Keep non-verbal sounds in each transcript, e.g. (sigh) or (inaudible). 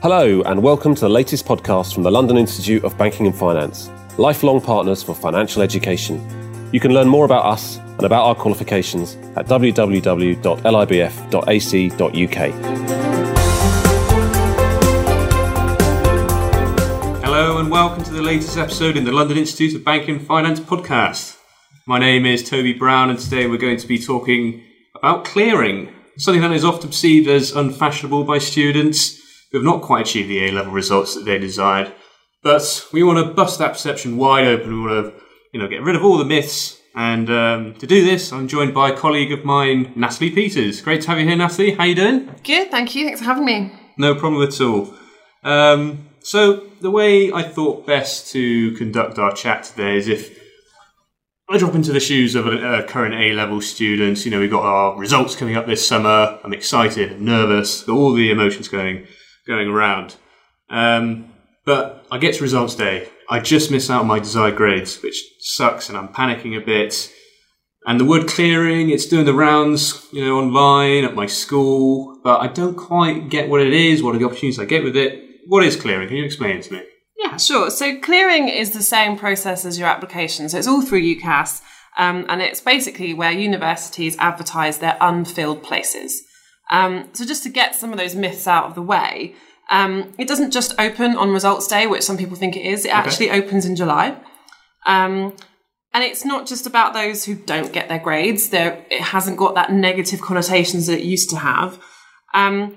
Hello, and welcome to the latest podcast from the London Institute of Banking and Finance, lifelong partners for financial education. You can learn more about us and about our qualifications at www.libf.ac.uk. Hello and welcome to the latest episode in the London Institute of Banking and Finance podcast. My name is Toby Brown, and today we're going to be talking about clearing, something that is often perceived as unfashionable by students who have not quite achieved the A level results that they desired. But we want to bust that perception wide open. We want to, you know, get rid of all the myths. And um, to do this, I'm joined by a colleague of mine, Natalie Peters. Great to have you here, Natalie. How are you doing? Good, thank you. Thanks for having me. No problem at all. Um, so the way I thought best to conduct our chat today is if I drop into the shoes of a, a current A level student. You know, we've got our results coming up this summer. I'm excited, nervous, got all the emotions going going around. Um, but I get to results day. I just miss out on my desired grades, which sucks, and I'm panicking a bit. And the word clearing, it's doing the rounds, you know, online at my school, but I don't quite get what it is. What are the opportunities I get with it? What is clearing? Can you explain it to me? Yeah, sure. So clearing is the same process as your application. So it's all through UCAS, um, and it's basically where universities advertise their unfilled places. Um, so just to get some of those myths out of the way, um, it doesn't just open on results day, which some people think it is. It actually opens in July. Um, and it's not just about those who don't get their grades. There, it hasn't got that negative connotations that it used to have. Um,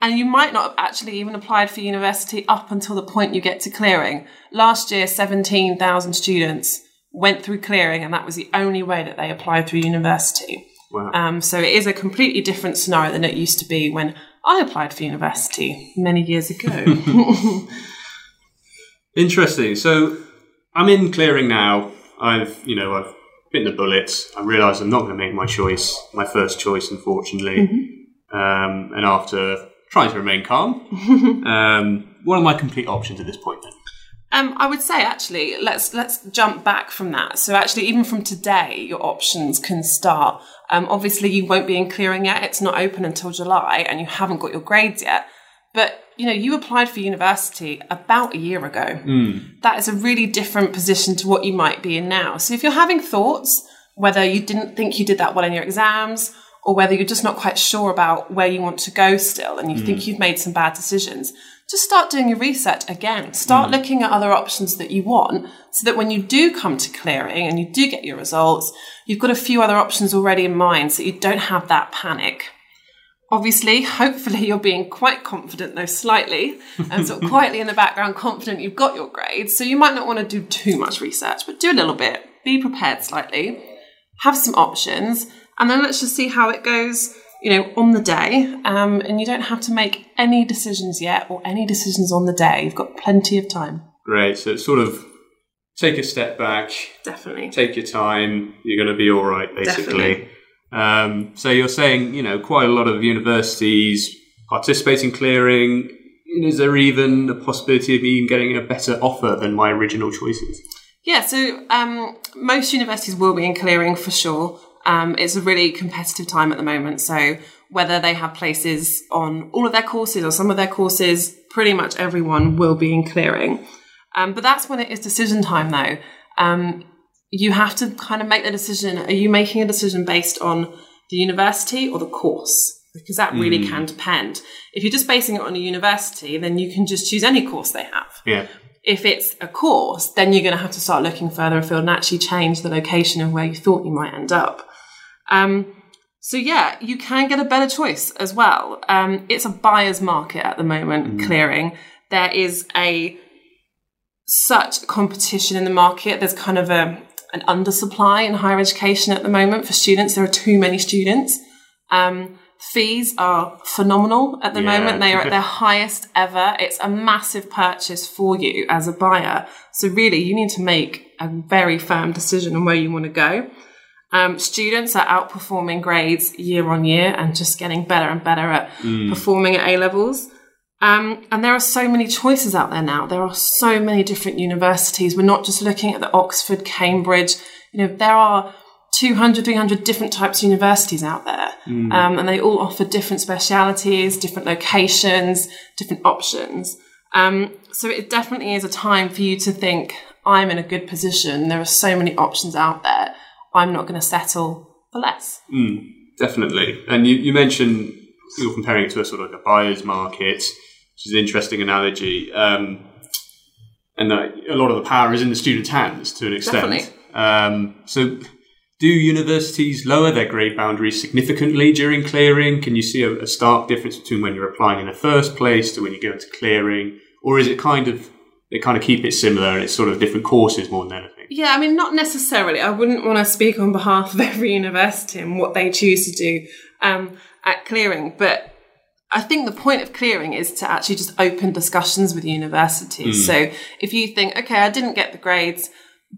and you might not have actually even applied for university up until the point you get to clearing. Last year, 17,000 students went through clearing, and that was the only way that they applied through university. Wow. Um, so it is a completely different scenario than it used to be when I applied for university many years ago. (laughs) Interesting. So I'm in clearing now. I've, you know, I've bitten the bullet. I realise I'm not going to make my choice, my first choice, unfortunately. Um, and after trying to remain calm, (laughs) um, what are my complete options at this point then? Um, I would say actually, let's let's jump back from that. So actually, even from today, your options can start. Um, obviously, you won't be in clearing yet; it's not open until July, and you haven't got your grades yet. But you know, you applied for university about a year ago. That is a really different position to what you might be in now. So if you're having thoughts, whether you didn't think you did that well in your exams, or whether you're just not quite sure about where you want to go still, and you think you've made some bad decisions, just start doing your research again. Start hmm. looking at other options that you want so that when you do come to clearing and you do get your results, you've got a few other options already in mind so you don't have that panic. Obviously, (laughs) hopefully, you're being quite confident, though slightly, and sort of (laughs) quietly in the background, confident you've got your grades. So you might not want to do too much research, but do a little bit. Be prepared slightly. Have some options, and then let's just see how it goes. You know, on the day, um, and you don't have to make any decisions yet, or any decisions on the day. You've got plenty of time. Great. So it's sort of take a step back, Definitely. take your time. You're going to be all right, basically. Um, so you're saying, you know, quite a lot of universities participate in clearing. Is there even a possibility of me even getting a better offer than my original choices? Yeah, so um, most universities will be in clearing for sure. Um, it's a really competitive time at the moment. So whether they have places on all of their courses or some of their courses, pretty much everyone will be in clearing. Um, but that's when it is decision time, though. Um, you have to kind of make the decision. Are you making a decision based on the university or the course? Because that really can depend. If you're just basing it on a university, then you can just choose any course they have Yeah. if it's a course, then you're going to have to start looking further afield and actually change the location of where you thought you might end up. Um, so yeah, you can get a better choice as well. Um, it's a buyer's market at the moment. Clearing there is a such competition in the market. There's kind of a an undersupply in higher education at the moment for students. There are too many students. Um, fees are phenomenal at the Yeah. moment. They are at (laughs) their highest ever. It's a massive purchase for you as a buyer. So really, you need to make a very firm decision on where you want to go. Um, students are outperforming grades year on year and just getting better and better at performing at A levels. Um, and there are so many choices out there now. There are so many different universities. We're not just looking at the Oxford, Cambridge. You know, there are 200, 300 different types of universities out there. Um, and they all offer different specialities, different locations, different options. Um, so it definitely is a time for you to think, I'm in a good position. There are so many options out there. I'm not going to settle for less. Definitely. And you, you mentioned you're comparing it to a sort of like a buyer's market, which is an interesting analogy. Um, and that a lot of the power is in the student's hands to an extent. Definitely. Um, so, do universities lower their grade boundaries significantly during clearing? Can you see a, a stark difference between when you're applying in the first place to when you go into clearing? Or is it kind of, they kind of keep it similar and it's sort of different courses more than anything? Yeah, I mean, not necessarily. I wouldn't want to speak on behalf of every university and what they choose to do um, at clearing, but I think the point of clearing is to actually just open discussions with universities. So if you think, okay, I didn't get the grades,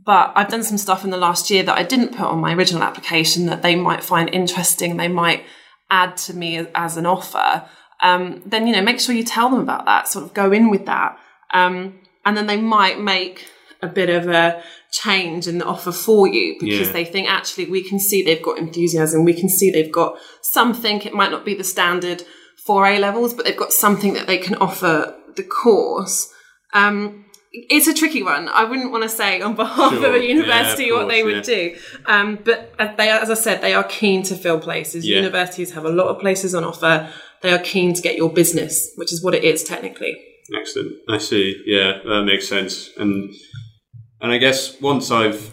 but I've done some stuff in the last year that I didn't put on my original application that they might find interesting, they might add to me as, as an offer, um, then, you know, make sure you tell them about that, sort of go in with that. Um, and then they might make a bit of a change in the offer for you because Yeah. they think actually we can see they've got enthusiasm, we can see they've got something, it might not be the standard for A levels, but they've got something that they can offer the course. Um, it's a tricky one. I wouldn't want to say on behalf Sure. of a Yeah, university of what they would yeah. do. Um, but as they as I said, they are keen to fill places. Yeah. Universities have a lot of places on offer. They are keen to get your business, which is what it is technically. Excellent. I see. Yeah, that makes sense. And and I guess once I've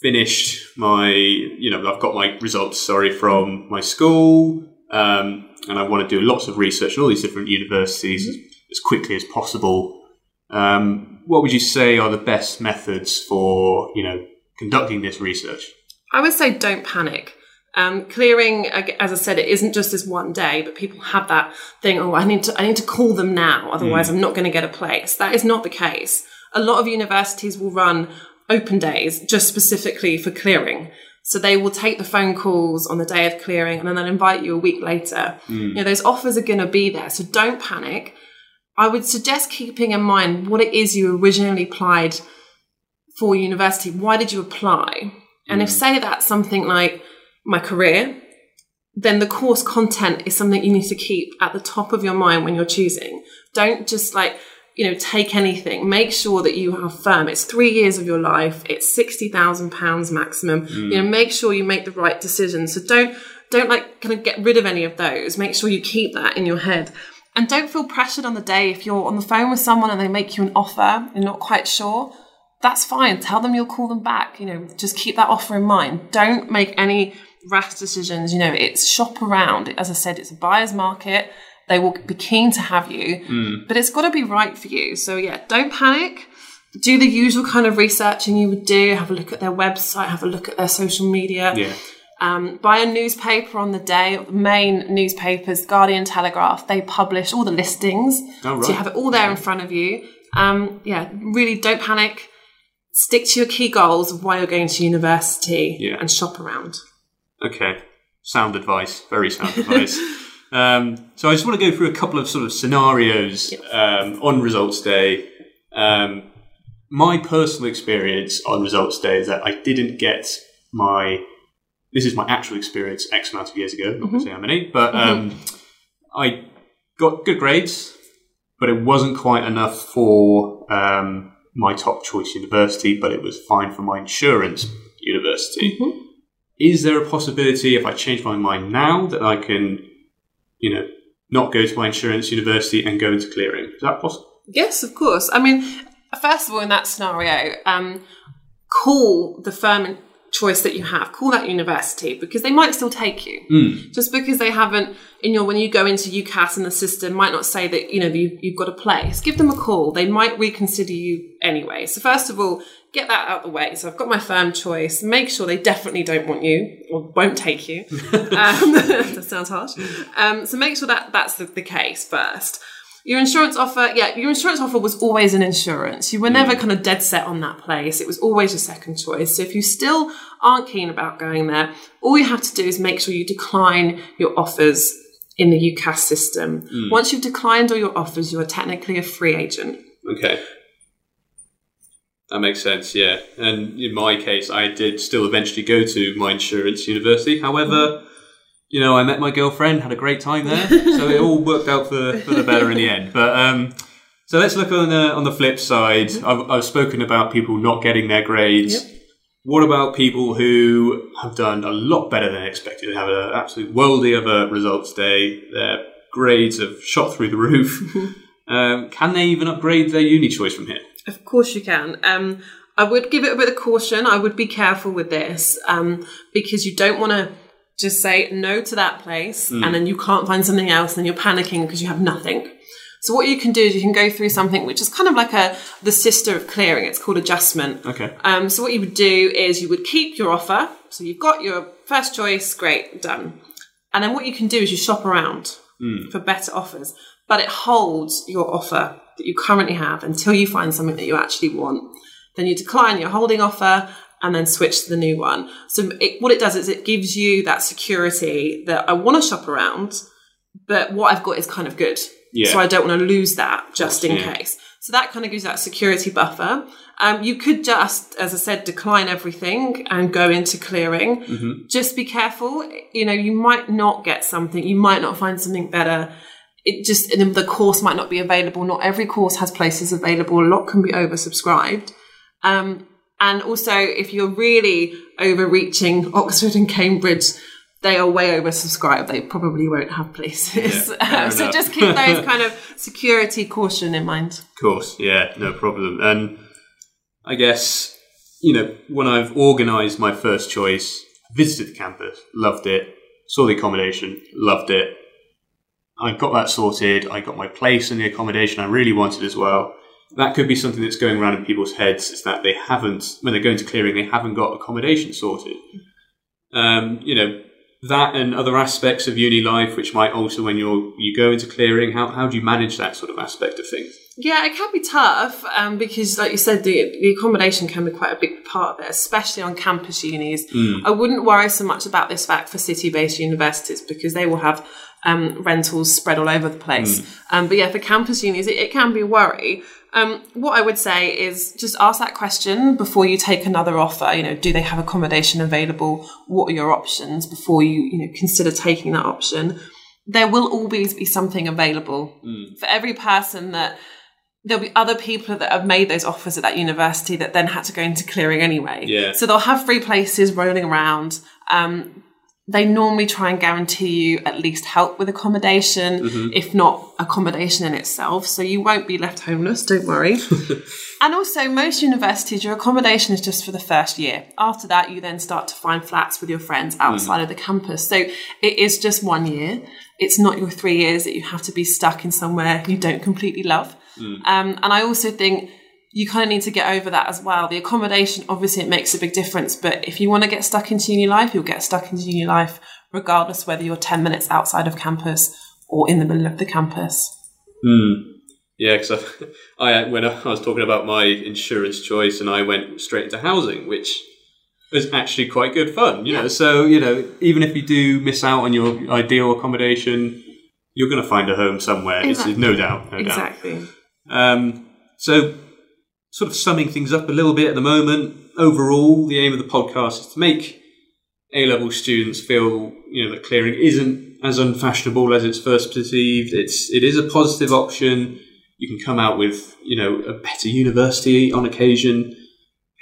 finished my, you know, I've got my results, sorry, from my school, um, and I want to do lots of research in all these different universities as, as quickly as possible. Um, what would you say are the best methods for, you know, conducting this research? I would say don't panic. Um, clearing, as I said, it isn't just this one day, but people have that thing. Oh, I need to, I need to call them now, otherwise I'm not going to get a place. That is not the case. A lot of universities will run open days just specifically for clearing. So they will take the phone calls on the day of clearing, and then they'll invite you a week later. Mm. You know, those offers are going to be there, so don't panic. I would suggest keeping in mind what it is you originally applied for university. Why did you apply? And if mm. say that's something like my career, then the course content is something you need to keep at the top of your mind when you're choosing. Don't just like, you know, take anything. Make sure that you are firm. It's three years of your life. It's sixty thousand pounds maximum. Mm. You know, make sure you make the right decision. So don't don't like kind of get rid of any of those. Make sure you keep that in your head. And don't feel pressured on the day if you're on the phone with someone and they make you an offer, you're not quite sure that's fine. Tell them you'll call them back. You know, just keep that offer in mind. Don't make any rash decisions. You know, it's shop around. As I said, it's a buyer's market. They will be keen to have you, but it's got to be right for you. So yeah, don't panic. Do the usual kind of researching you would do. Have a look at their website. Have a look at their social media. Yeah. Um, buy a newspaper on the day. The main newspapers, Guardian, Telegraph, they publish all the listings. Oh, right. So you have it all there in front of you. Um, yeah, really don't panic. Stick to your key goals of why you're going to university Yeah. and shop around. Okay, sound advice, very sound advice. (laughs) Um, so I just want to go through a couple of sort of scenarios um, on results day. Um, my personal experience on results day is that I didn't get my. This is my actual experience X amount of years ago. Not going to say how many, but um, I got good grades, but it wasn't quite enough for um, my top choice university. But it was fine for my insurance university is there a possibility if I change my mind now that I can, you know, not go to my insurance university and go into clearing? Is that possible? Yes, of course. I mean, first of all, in that scenario, um, call the firm choice that you have, call that university because they might still take you. Just because they haven't in your when you go into UCAS and the system might not say that you know you, you've got a place. Give them a call. They might reconsider you anyway. So first of all, get that out of the way. So I've got my firm choice. Make sure they definitely don't want you or won't take you. (laughs) um, (laughs) that sounds harsh. Um, so make sure that that's the, the case first. Your insurance offer, yeah, your insurance offer was always an insurance. You were never mm. kind of dead set on that place. It was always your second choice. So if you still aren't keen about going there, all you have to do is make sure you decline your offers in the UCAS system. Mm. Once you've declined all your offers, you are technically a free agent. Okay. That makes sense, yeah. And in my case, I did still eventually go to my insurance university. However, mm. You know, I met my girlfriend, had a great time there, (laughs) so it all worked out for, for the better in the end. But um, so let's look on the on the flip side. I've, I've spoken about people not getting their grades. What about people who have done a lot better than expected, have an absolute worldy of a results day? Their grades have shot through the roof. (laughs) um, can they even upgrade their uni choice from here? Of course you can. Um, I would give it a bit of caution. I would be careful with this um, because you don't want to just say no to that place and then you can't find something else and you're panicking because you have nothing. So what you can do is you can go through something which is kind of like a the sister of clearing. It's called adjustment. Okay. Um, so what you would do is you would keep your offer. So you've got your first choice, great, done. And then what you can do is you shop around for better offers, but it holds your offer that you currently have until you find something that you actually want. Then you decline your holding offer and then switch to the new one. So it, what it does is it gives you that security that I want to shop around, but what I've got is kind of good. Yeah. So I don't want to lose that just in Yeah. case. So that kind of gives that security buffer. Um, you could just, as I said, decline everything and go into clearing. Mm-hmm. Just be careful. You know, you might not get something. You might not find something better. It just the course might not be available. Not every course has places available. A lot can be oversubscribed. Um, and also, if you're really overreaching Oxford and Cambridge, they are way oversubscribed. They probably won't have places. Yeah, (laughs) Um, so just keep those (laughs) kind of security caution in mind. Of course, yeah, no problem. And I guess, you know, when I've organised my first choice, visited the campus, loved it, saw the accommodation, loved it. I got that sorted, I got my place in the accommodation I really wanted as well. That could be something that's going around in people's heads is that they haven't, when they're going to clearing, they haven't got accommodation sorted. Um, you know, that and other aspects of uni life, which might also, when you're you go into clearing, how, how do you manage that sort of aspect of things? Yeah, it can be tough um, because, like you said, the, the accommodation can be quite a big part of it, especially on campus unis. I wouldn't worry so much about this fact for city based universities because they will have um, rentals spread all over the place. Um, but yeah, for campus unis, it, it can be a worry. Um, what I would say is just ask that question before you take another offer. You know, do they have accommodation available? What are your options before you, you know, consider taking that option? There will always be something available for every person that there'll be other people that have made those offers at that university that then had to go into clearing anyway. Yeah. So they'll have free places rolling around. Um, they normally try and guarantee you at least help with accommodation, mm-hmm. if not accommodation in itself. So you won't be left homeless, don't worry. (laughs) and also, most universities, your accommodation is just for the first year. After that, you then start to find flats with your friends outside mm. of the campus. So it is just one year. It's not your three years that you have to be stuck in somewhere you don't completely love. Mm. Um, and I also think you kind of need to get over that as well. The accommodation, obviously, it makes a big difference. But if you want to get stuck into uni life, you'll get stuck into uni life, regardless whether you're 10 minutes outside of campus or in the middle of the campus. Yeah, because I, (laughs) I when I was talking about my insurance choice, and I went straight into housing, which was actually quite good fun. You know, so you know, even if you do miss out on your ideal accommodation, you're going to find a home somewhere. It's, Exactly. no doubt, no Exactly. doubt. Um, so, sort of summing things up a little bit at the moment. Overall, the aim of the podcast is to make A level students feel you know that clearing isn't as unfashionable as it's first perceived. It's it is a positive option. You can come out with you know a better university on occasion.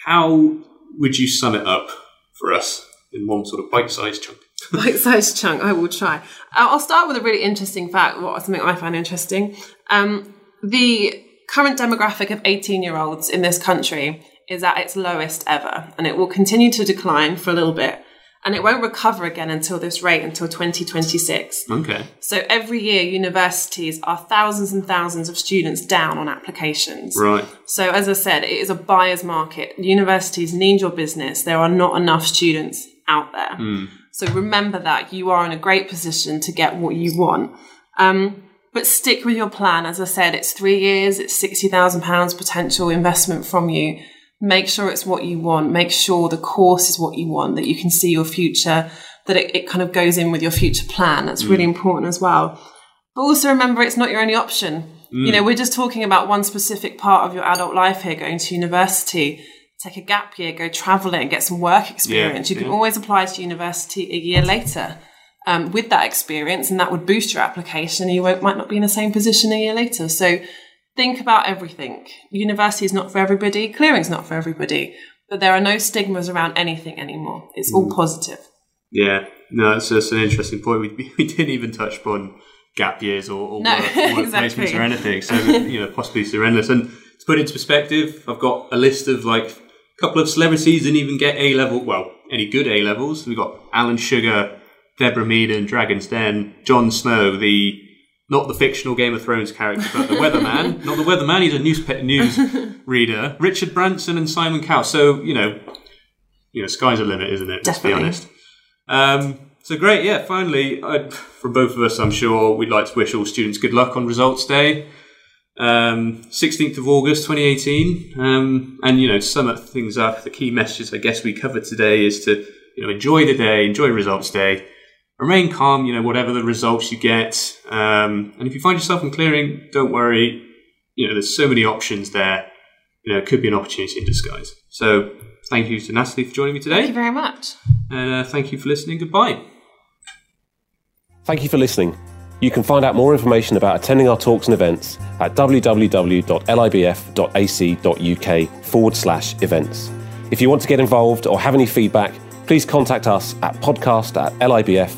How would you sum it up for us in one sort of bite-sized chunk? (laughs) (laughs) bite-sized chunk. I will try. I'll start with a really interesting fact. What something I find interesting. Um, the current demographic of 18-year-olds in this country is at its lowest ever, and it will continue to decline for a little bit, and it won't recover again until this rate until 2026. Okay. So every year, universities are thousands and thousands of students down on applications. Right. So, as I said, it is a buyer's market. Universities need your business. There are not enough students out there. So, remember that you are in a great position to get what you want. Um, but stick with your plan. As I said, it's three years, it's £60,000 potential investment from you. Make sure it's what you want. Make sure the course is what you want, that you can see your future, that it, it kind of goes in with your future plan. That's really important as well. But also remember, it's not your only option. Mm. You know, we're just talking about one specific part of your adult life here, going to university, take a gap year, go traveling, get some work experience. Yeah, you can yeah. always apply to university a year later. Um, with that experience, and that would boost your application, and you might not be in the same position a year later. So think about everything. University is not for everybody, clearing's not for everybody, but there are no stigmas around anything anymore. It's all mm. positive. Yeah, no, it's just an interesting point. We, we didn't even touch upon gap years or, or no, work, work exactly. placements or anything. So, (laughs) you know, possibilities are endless. And to put it into perspective, I've got a list of like a couple of celebrities didn't even get A level, well, any good A levels. We've got Alan Sugar, Deborah Meaden Dragon's Den, Jon Snow, the not the fictional Game of Thrones character, but the weatherman. (laughs) not the weatherman, he's a news news (laughs) reader. Richard Branson and Simon Cowell. So, you know, you know, sky's the limit, isn't it? Definitely. Let's be honest. Um, so great, yeah. Finally, I'd, from both of us, I'm sure we'd like to wish all students good luck on results day, um, 16th of August, 2018. Um, and you know, to sum up things up, the key messages I guess we covered today is to you know enjoy the day, enjoy results day, remain calm. You know, whatever the results you get, um, and if you find yourself in clearing, don't worry. You know, there's so many options there. You know, it could be an opportunity in disguise. So thank you to Natalie for joining me today. Thank you very much. And uh, thank you for listening. Goodbye. Thank you for listening. You can find out more information about attending our talks and events at www.libf.ac.uk forward slash events. If you want to get involved or have any feedback, please contact us at podcast at libf.ac.uk.